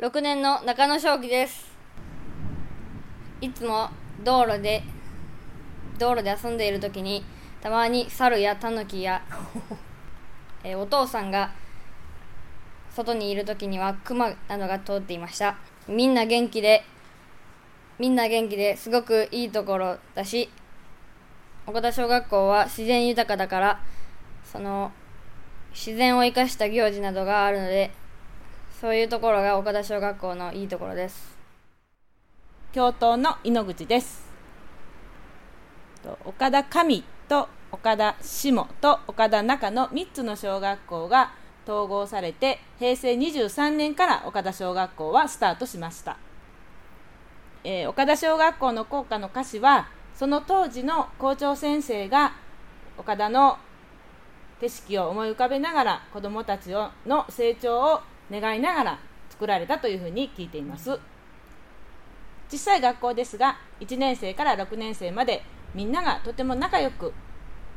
6年の中野正樹です。いつも道路で道路で遊んでいる時にたまに猿やタヌキや、えーお父さんが外にいる時にはクマなどが通っていました。みんな元気でみんな元気ですごくいいところだし岡田小学校は自然豊かだからその自然を生かした行事などがあるのでそういうところが岡田小学校のいいところです。教頭の井ノ口です。岡田上と岡田下と岡田中の3つの小学校が統合されて平成23年から岡田小学校はスタートしました、えー岡田小学校の校歌の歌詞はその当時の校長先生が岡田の景色を思い浮かべながら子どもたちをの成長を願いながら作られたというふうに聞いています。小さい学校ですが1年生から6年生までみんながとても仲良く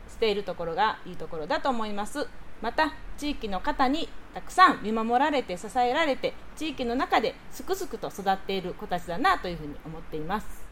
しているところがいいところだと思います。また地域の方にたくさん見守られて支えられて地域の中ですくすくと育っている子たちだなというふうに思っています。